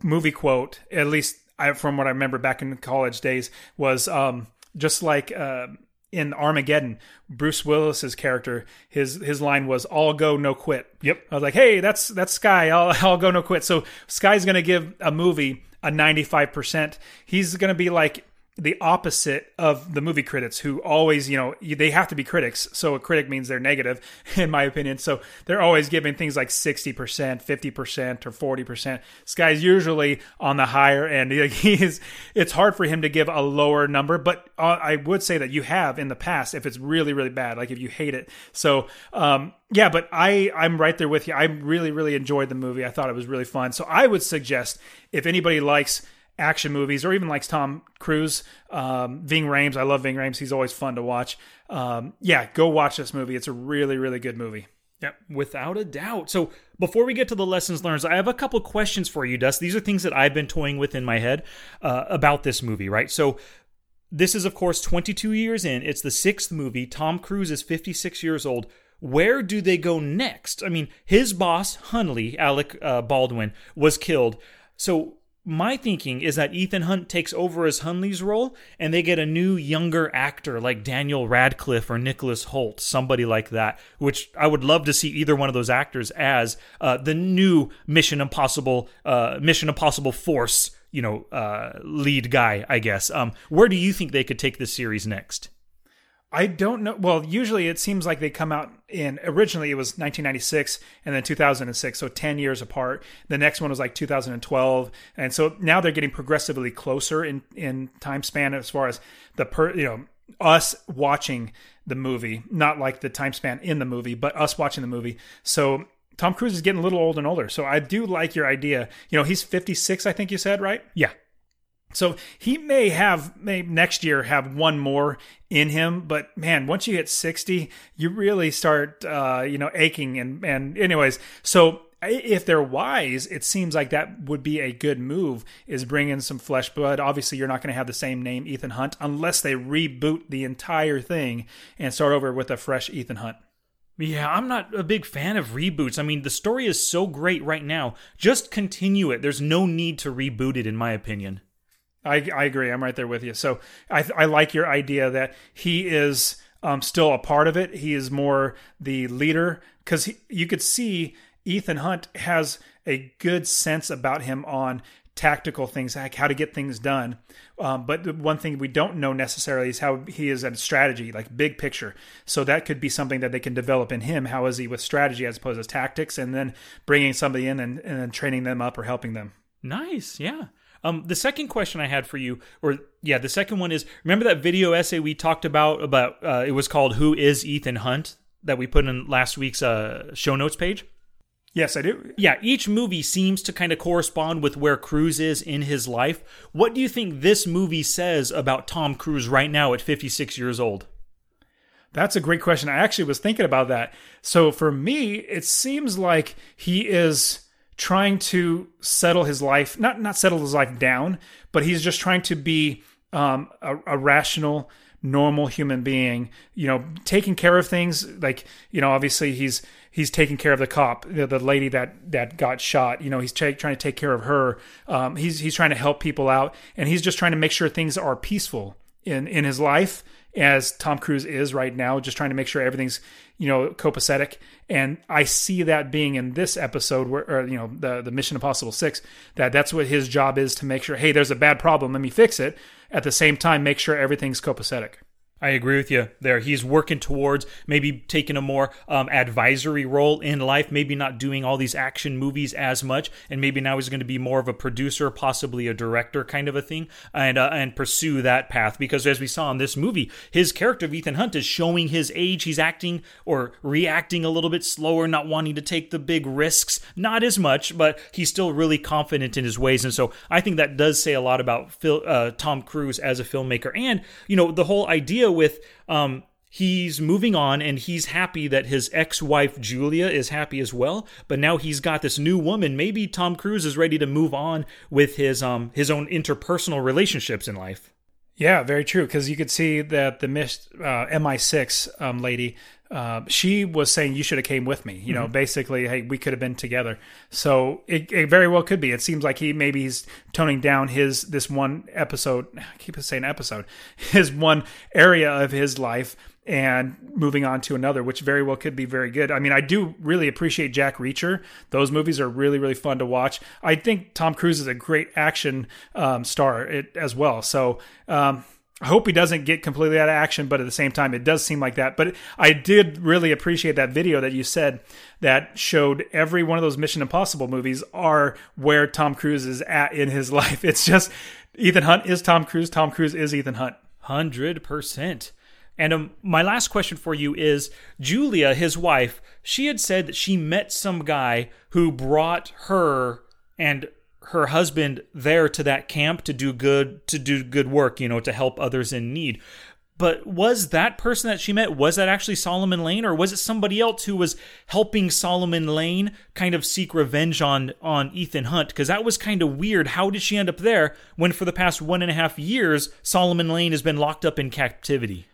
movie quote, at least I, from what I remember back in the college days, was um, just like uh, in Armageddon, Bruce Willis's character, his his line was "All go, no quit." Yep. I was like, hey, that's that's Sky. I'll I'll go, no quit. So Sky's gonna give a movie a ninety five percent. He's gonna be like the opposite of the movie critics who always, you know, they have to be critics. So a critic means they're negative, in my opinion. So they're always giving things like 60%, 50%, or 40%. This guy's usually on the higher end. He is, it's hard for him to give a lower number, but uh, I would say that you have in the past if it's really, really bad, like if you hate it. So, um, yeah, but I I'm right there with you. I really really enjoyed the movie. I thought it was really fun. So I would suggest if anybody likes action movies or even likes Tom Cruise, um, Ving Rhames. I love Ving Rhames. He's always fun to watch. Um, yeah, go watch this movie. It's a really, really good movie. Yep, without a doubt. So before we get to the lessons learned, I have a couple questions for you, Dust. These are things that I've been toying with in my head uh, about this movie, right? So this is, of course, 22 years in. It's the sixth movie. Tom Cruise is 56 years old. Where do they go next? I mean, his boss, Hunley, Alec uh, Baldwin, was killed. So my thinking is that Ethan Hunt takes over as Hunley's role and they get a new younger actor like Daniel Radcliffe or Nicholas Hoult, somebody like that, which I would love to see either one of those actors as uh, the new Mission Impossible uh, Mission Impossible Force, you know, uh, lead guy, I guess. Um, where do you think they could take this series next? I don't know. Well, usually it seems like they come out in originally it was 1996 and then 2006, so 10 years apart. The next one was like 2012, and so now they're getting progressively closer in in time span as far as the per you know us watching the movie, not like the time span in the movie, but us watching the movie. So Tom Cruise is getting a little old and older. So I do like your idea. You know, he's 56, I think you said, right? Yeah. So he may have may next year have one more in him, but man, once you hit sixty, you really start uh, you know aching and and anyways. So if they're wise, it seems like that would be a good move. Is bring in some flesh blood. Obviously, you're not going to have the same name Ethan Hunt unless they reboot the entire thing and start over with a fresh Ethan Hunt. Yeah, I'm not a big fan of reboots. I mean, the story is so great right now. Just continue it. There's no need to reboot it, in my opinion. I, I agree. I'm right there with you. So I, I like your idea that he is um, still a part of it. He is more the leader because you could see Ethan Hunt has a good sense about him on tactical things, like how to get things done. Um, but the one thing we don't know necessarily is how he is at strategy, like big picture. So that could be something that they can develop in him. How is he with strategy as opposed to tactics, and then bringing somebody in and, and then training them up or helping them. Nice, yeah. Um, the second question I had for you, or yeah, the second one is remember that video essay we talked about about uh, it was called "Who is Ethan Hunt" that we put in last week's uh, show notes page. Yes, I do. Yeah, each movie seems to kind of correspond with where Cruise is in his life. What do you think this movie says about Tom Cruise right now at 56 years old? That's a great question. I actually was thinking about that. So for me, it seems like he is trying to settle his life not not settle his life down but he's just trying to be um, a, a, rational normal human being you know taking care of things. Like you know obviously he's he's taking care of the cop the, the lady that that got shot. You know he's trying to take care of her. Um, he's he's trying to help people out and he's just trying to make sure things are peaceful in in his life as Tom Cruise is right now, just trying to make sure everything's you know copacetic. And I see that being in this episode, where or, you know the the Mission Impossible Six, that that's what his job is to make sure. Hey, there's a bad problem, let me fix it. At the same time, make sure everything's copacetic. I agree with you there. He's working towards maybe taking a more um, advisory role in life, maybe not doing all these action movies as much, and maybe now he's going to be more of a producer, possibly a director kind of a thing, and uh, and pursue that path. Because as we saw in this movie, his character of Ethan Hunt is showing his age. He's acting or reacting a little bit slower, not wanting to take the big risks, not as much, but he's still really confident in his ways. And so I think that does say a lot about Phil, uh, Tom Cruise as a filmmaker, and you know the whole idea idea with um, he's moving on and he's happy that his ex-wife Julia is happy as well but now he's got this new woman. Maybe Tom Cruise is ready to move on with his um his own interpersonal relationships in life. Yeah very true because you could see that the uh, MI6 um, lady uh, she was saying you should have came with me you know mm-hmm. basically hey we could have been together so it, it, very well could be it seems like he maybe he's toning down his this one episode I keep saying episode his one area of his life and moving on to another, which very well could be very good. I mean, I do really appreciate Jack Reacher. Those movies are really, really fun to watch. I think Tom Cruise is a great action um, star it, as well. So, um, I hope he doesn't get completely out of action, but at the same time, it does seem like that. But I did really appreciate that video that you said that showed every one of those Mission Impossible movies are where Tom Cruise is at in his life. It's just Ethan Hunt is Tom Cruise, Tom Cruise is Ethan Hunt. 100%. And um, my last question for you is Julia, his wife, she had said that she met some guy who brought her and her husband there to that camp to do good to do good work, you know, to help others in need. But was that person that she met was that actually Solomon Lane or was it somebody else who was helping Solomon Lane kind of seek revenge on on Ethan Hunt because that was kind of weird. How did she end up there when for the past one and a half years Solomon Lane has been locked up in captivity?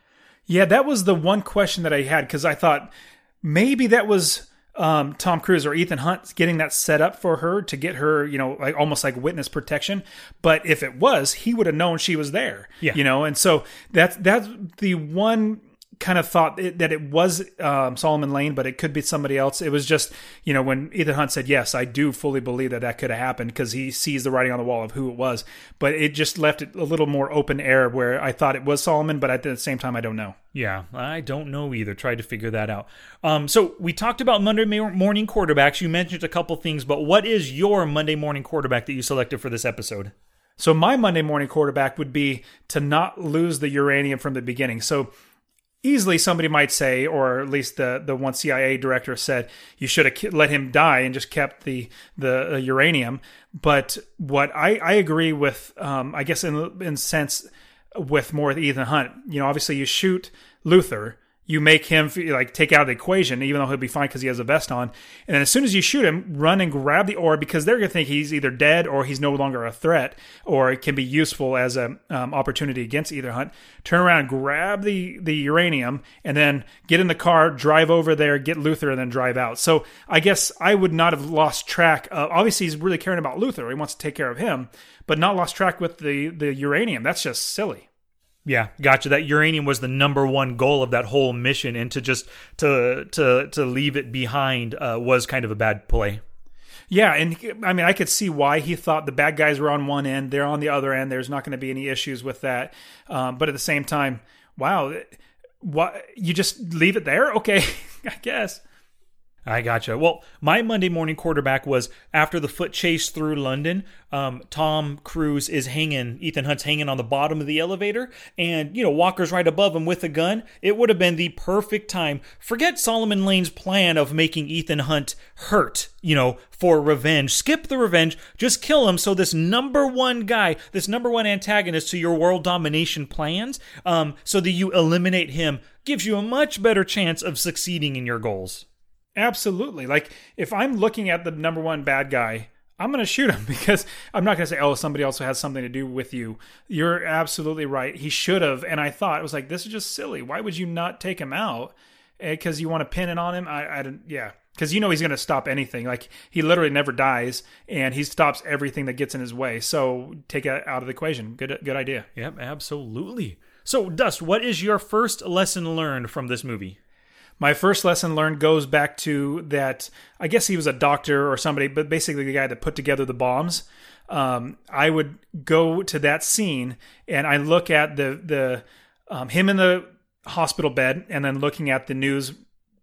Yeah, that was the one question that I had because I thought maybe that was um, Tom Cruise or Ethan Hunt getting that set up for her to get her, you know, like almost like witness protection. But if it was, he would have known she was there. Yeah. You know, and so that's that's the one kind of thought it, that it was um, Solomon Lane, but it could be somebody else. It was just, you know, when Ethan Hunt said, yes, I do fully believe that that could have happened because he sees the writing on the wall of who it was. But it just left it a little more open air where I thought it was Solomon, but at the same time, I don't know. Yeah, I don't know either. Tried to figure that out. Um, so we talked about Monday morning quarterbacks. You mentioned a couple things, but what is your Monday morning quarterback that you selected for this episode? So my Monday morning quarterback would be to not lose the uranium from the beginning. So easily somebody might say, or at least the the one CIA director said, you should have let him die and just kept the the uh, uranium. But what I I agree with, um, I guess in in sense with more with Ethan Hunt. You know, obviously you shoot Luther you make him like take out of the equation, even though he'll be fine because he has a vest on. And then as soon as you shoot him, run and grab the ore because they're gonna think he's either dead or he's no longer a threat, or it can be useful as a um, opportunity against Ethan Hunt. Turn around, grab the the uranium, and then get in the car, drive over there, get Luther, and then drive out. So I guess I would not have lost track. Of, obviously, he's really caring about Luther; he wants to take care of him, but not lost track with the the uranium. That's just silly. Yeah, gotcha. That uranium was the number one goal of that whole mission, and to just to to to leave it behind uh, was kind of a bad play. Yeah, and I mean, I could see why he thought the bad guys were on one end, they're on the other end. There's not going to be any issues with that. Um, but at the same time, wow, what you just leave it there? Okay, I guess. I gotcha. Well, my Monday morning quarterback was after the foot chase through London. Um, Tom Cruise is hanging, Ethan Hunt's hanging on the bottom of the elevator, and you know Walker's right above him with a gun. It would have been the perfect time. Forget Solomon Lane's plan of making Ethan Hunt hurt, you know, for revenge. Skip the revenge, just kill him. So this number one guy, this number one antagonist to your world domination plans, um, so that you eliminate him, gives you a much better chance of succeeding in your goals. Absolutely. Like if I'm looking at the number one bad guy, I'm going to shoot him because I'm not going to say, oh, somebody else has something to do with you. You're absolutely right. He should have. And I thought it was like, this is just silly. Why would you not take him out? Because eh, you want to pin it on him? I, I don't, yeah. Because you know he's going to stop anything. Like he literally never dies, and he stops everything that gets in his way. So take it out of the equation. Good, good idea. Yep, absolutely. So, Dust, what is your first lesson learned from this movie? My first lesson learned goes back to that. I guess he was a doctor or somebody, but basically the guy that put together the bombs. Um, I would go to that scene and I look at the the um, him in the hospital bed, and then looking at the news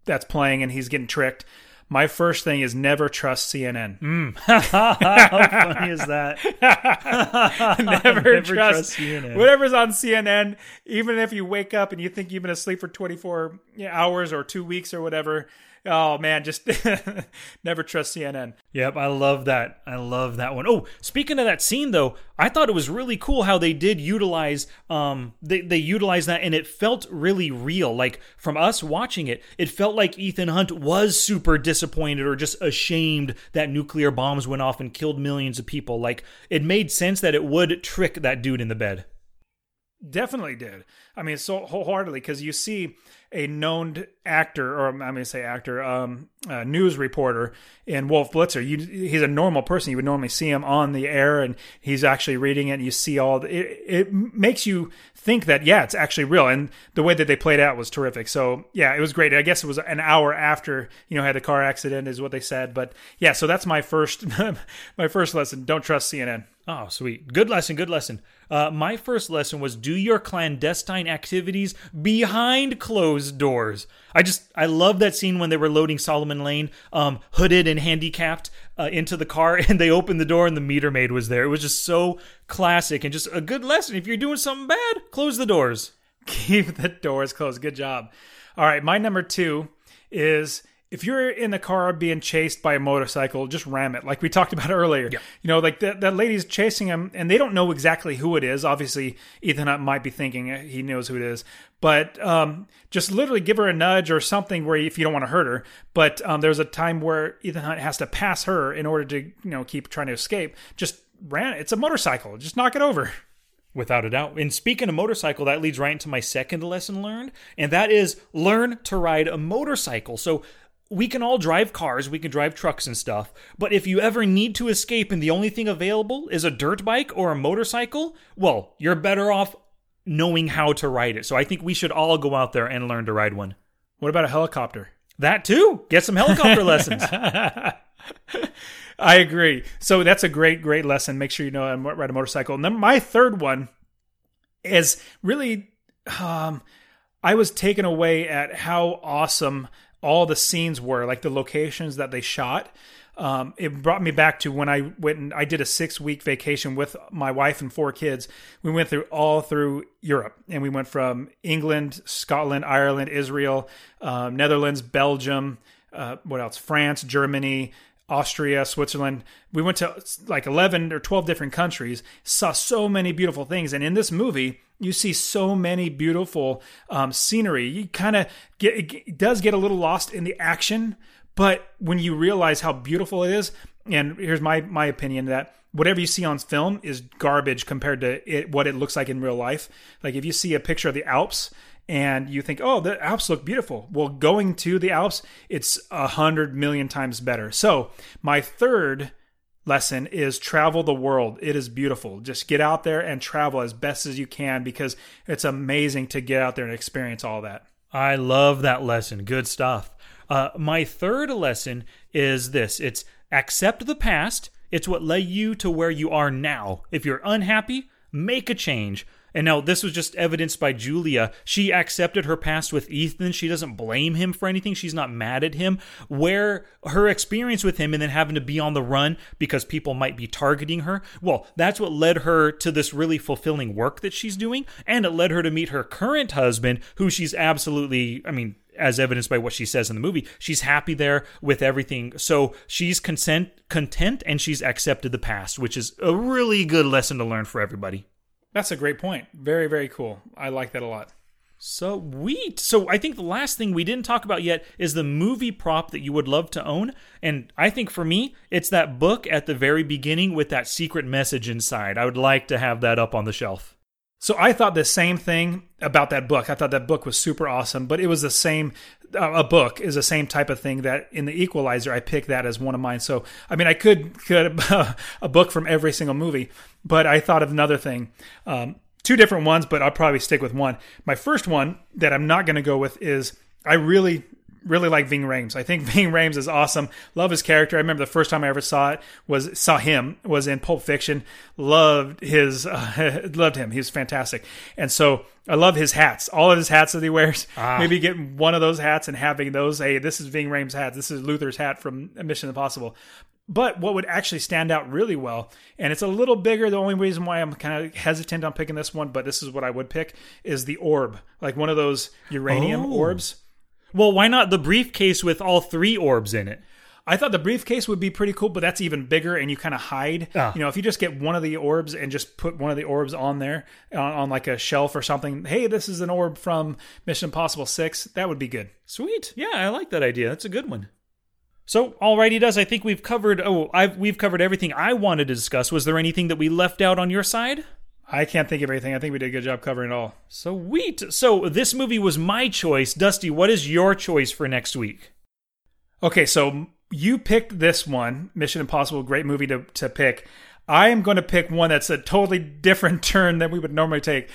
that's playing, and he's getting tricked my first thing is never trust CNN. Mm. How funny is that? never, never, trust, trust CNN. whatever's on CNN. Even if you wake up and you think you've been asleep for 24 hours or two weeks or whatever, Oh man, just never trust CNN. Yep, I love that. I love that one. Oh, speaking of that scene though, I thought it was really cool how they did utilize um they they utilized that and it felt really real. Like from us watching it, it felt like Ethan Hunt was super disappointed or just ashamed that nuclear bombs went off and killed millions of people. Like it made sense that it would trick that dude in the bed. Definitely did. I mean, so wholeheartedly because you see a known actor, or I'm going to say actor, um, uh, news reporter in Wolf Blitzer. You, he's a normal person. You would normally see him on the air, and he's actually reading it. And you see all. The, it, it makes you think that yeah, it's actually real. And the way that they played out was terrific. So yeah, it was great. I guess it was an hour after you know had the car accident, is what they said. But yeah, so that's my first my first lesson. Don't trust CNN. Oh, sweet. Good lesson. Good lesson. Uh, my first lesson was do your clandestine activities behind closed doors. I just, I love that scene when they were loading Solomon Lane, um, hooded and handicapped, uh, into the car, and they opened the door and the meter maid was there. It was just so classic and just a good lesson. If you're doing something bad, close the doors. Keep the doors closed. Good job. All right, my number two is if you're in the car being chased by a motorcycle, just ram it. Like we talked about earlier. Yeah. You know, like that, that lady's chasing him and they don't know exactly who it is. Obviously, Ethan Hunt might be thinking he knows who it is. But um, just literally give her a nudge or something where if you don't want to hurt her. But um, there's a time where Ethan Hunt has to pass her in order to, you know, keep trying to escape. Just ran It's a motorcycle. Just knock it over. Without a doubt. And speaking of motorcycle, that leads right into my second lesson learned, and that is learn to ride a motorcycle. So we can all drive cars, we can drive trucks and stuff, but if you ever need to escape and the only thing available is a dirt bike or a motorcycle, well, you're better off knowing how to ride it. So I think we should all go out there and learn to ride one. What about a helicopter? That too. Get some helicopter lessons. I agree. So that's a great, great lesson. Make sure you know how to ride a motorcycle. And then my third one is really, um, I was taken away at how awesome all the scenes were, like the locations that they shot. Um, it brought me back to when I went and I did a six week vacation with my wife and four kids. We went through all through Europe and we went from England, Scotland, Ireland, Israel, um, Netherlands, Belgium, uh, what else? France, Germany, Austria, Switzerland. We went to like 11 or 12 different countries, saw so many beautiful things. And in this movie, you see so many beautiful um, scenery. You kind of get it does get a little lost in the action, but when you realize how beautiful it is, and here's my my opinion that whatever you see on film is garbage compared to it, what it looks like in real life. Like if you see a picture of the Alps and you think, oh, the Alps look beautiful. Well, going to the Alps, it's a hundred million times better. So my third lesson is travel the world. It is beautiful. Just get out there and travel as best as you can because it's amazing to get out there and experience all that. I love that lesson. Good stuff. Uh, my third lesson is this it's accept the past. It's what led you to where you are now. If you're unhappy, make a change. And now this was just evidenced by Julia. She accepted her past with Ethan. She doesn't blame him for anything. She's not mad at him. Where her experience with him and then having to be on the run because people might be targeting her, well, that's what led her to this really fulfilling work that she's doing. And it led her to meet her current husband, who she's absolutely, I mean, as evidenced by what she says in the movie, she's happy there with everything. So she's consent, content and she's accepted the past, which is a really good lesson to learn for everybody. That's a great point. Very, very cool. I like that a lot. So we So I think the last thing we didn't talk about yet is the movie prop that you would love to own. And I think for me, it's that book at the very beginning with that secret message inside. I would like to have that up on the shelf. So I thought the same thing about that book. I thought that book was super awesome, but it was the same. A book is the same type of thing that in the Equalizer I picked that as one of mine. So I mean I could could a book from every single movie, but I thought of another thing. Um, two different ones, but I'll probably stick with one. My first one that I'm not going to go with is I really really like Ving Rhames. I think Ving Rhames is awesome. Love his character. I remember the first time I ever saw it was saw him was in Pulp Fiction. Loved his uh, loved him. He was fantastic. And so I love his hats. All of his hats that he wears. Ah. Maybe getting one of those hats and having those. Hey, this is Ving Rhames' hat. This is Luther's hat from Mission Impossible. But what would actually stand out really well, and it's a little bigger. The only reason why I'm kind of hesitant on picking this one, but this is what I would pick, is the orb, like one of those uranium oh. orbs well, why not the briefcase with all three orbs in it? I thought the briefcase would be pretty cool, but that's even bigger, and you kind of hide. Ah. You know, if you just get one of the orbs and just put one of the orbs on there on, on, like a shelf or something. Hey, this is an orb from Mission Impossible Six. That would be good. Sweet. Yeah, I like that idea. That's a good one. So, alrighty, Dust I think we've covered. Oh, I've we've covered everything I wanted to discuss. Was there anything that we left out on your side? I can't think of anything. I think we did a good job covering it all. Sweet. So this movie was my choice. Dusty, what is your choice for next week? Okay, so you picked this one, Mission Impossible, great movie to, to pick. I am going to pick one that's a totally different turn than we would normally take.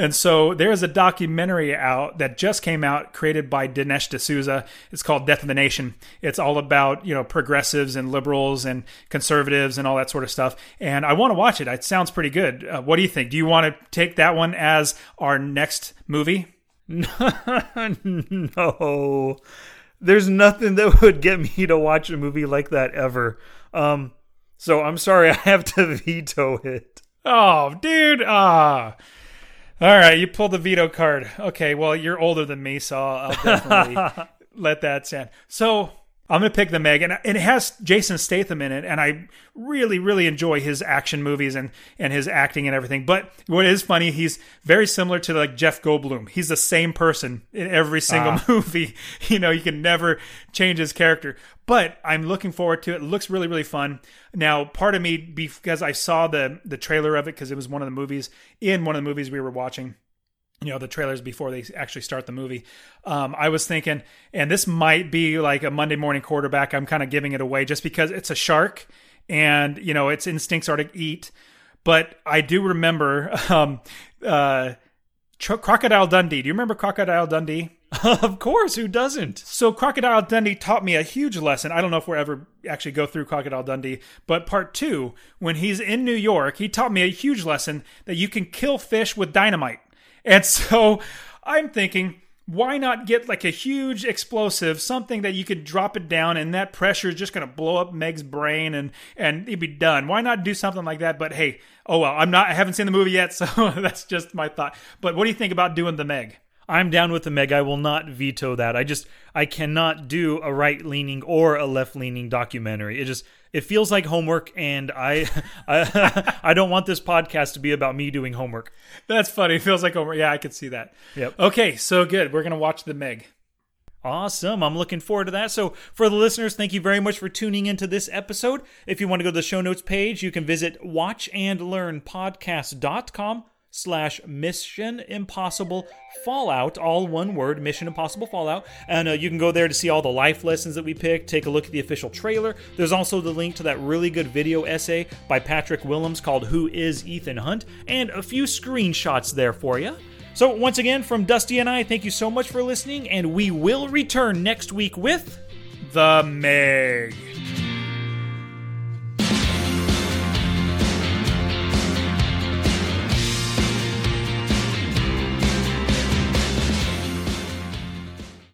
And so there is a documentary out that just came out created by Dinesh D'Souza. It's called Death of the Nation. It's all about, you know, progressives and liberals and conservatives and all that sort of stuff. And I want to watch it. It sounds pretty good. Uh, what do you think? Do you want to take that one as our next movie? no. There's nothing that would get me to watch a movie like that ever. Um so I'm sorry I have to veto it. Oh, dude. Ah. All right, you pulled the veto card. Okay, well, you're older than me, so I'll definitely let that stand. So I'm gonna pick the Meg, and it has Jason Statham in it, and I really, really enjoy his action movies and and his acting and everything. But what is funny, he's very similar to like Jeff Goldblum. He's the same person in every single ah. movie. You know, you can never change his character. But I'm looking forward to it. It looks really, really fun. Now, part of me, because I saw the the trailer of it, because it was one of the movies in one of the movies we were watching you know the trailers before they actually start the movie. Um, i was thinking and this might be like a monday morning quarterback. I'm kind of giving it away just because it's a shark and you know its instincts are to eat. But i do remember um, uh, crocodile dundee. Do you remember crocodile dundee? Of course who doesn't? So crocodile dundee taught me a huge lesson. I don't know if we'll ever actually go through crocodile dundee but part two when he's in new york he taught me a huge lesson that you can kill fish with dynamite and so I'm thinking, why not get like a huge explosive, something that you could drop it down and that pressure is just going to blow up Meg's brain and and it'd be done. Why not do something like that? But hey, oh well, I'm not I haven't seen the movie yet, so that's just my thought. But what do you think about doing the Meg? I'm down with the Meg. I will not veto that. I just I cannot do a right leaning or a left leaning documentary. It just it feels like homework, and I I, I don't want this podcast to be about me doing homework. That's funny. It feels like homework. Yeah, I could see that. Yep. Okay, so good. We're gonna watch the Meg. Awesome. I'm looking forward to that. So, for the listeners, thank you very much for tuning into this episode. If you want to go to the show notes page, you can visit watchandlearnpodcast.com slash Mission Impossible Fallout, all one word, Mission Impossible Fallout. And uh, you can go there to see all the life lessons that we picked, take a look at the official trailer. There's also the link to that really good video essay by Patrick Willems called Who is Ethan Hunt, and a few screenshots there for you. So, once again, from Dusty and I, thank you so much for listening, and we will return next week with The Meg.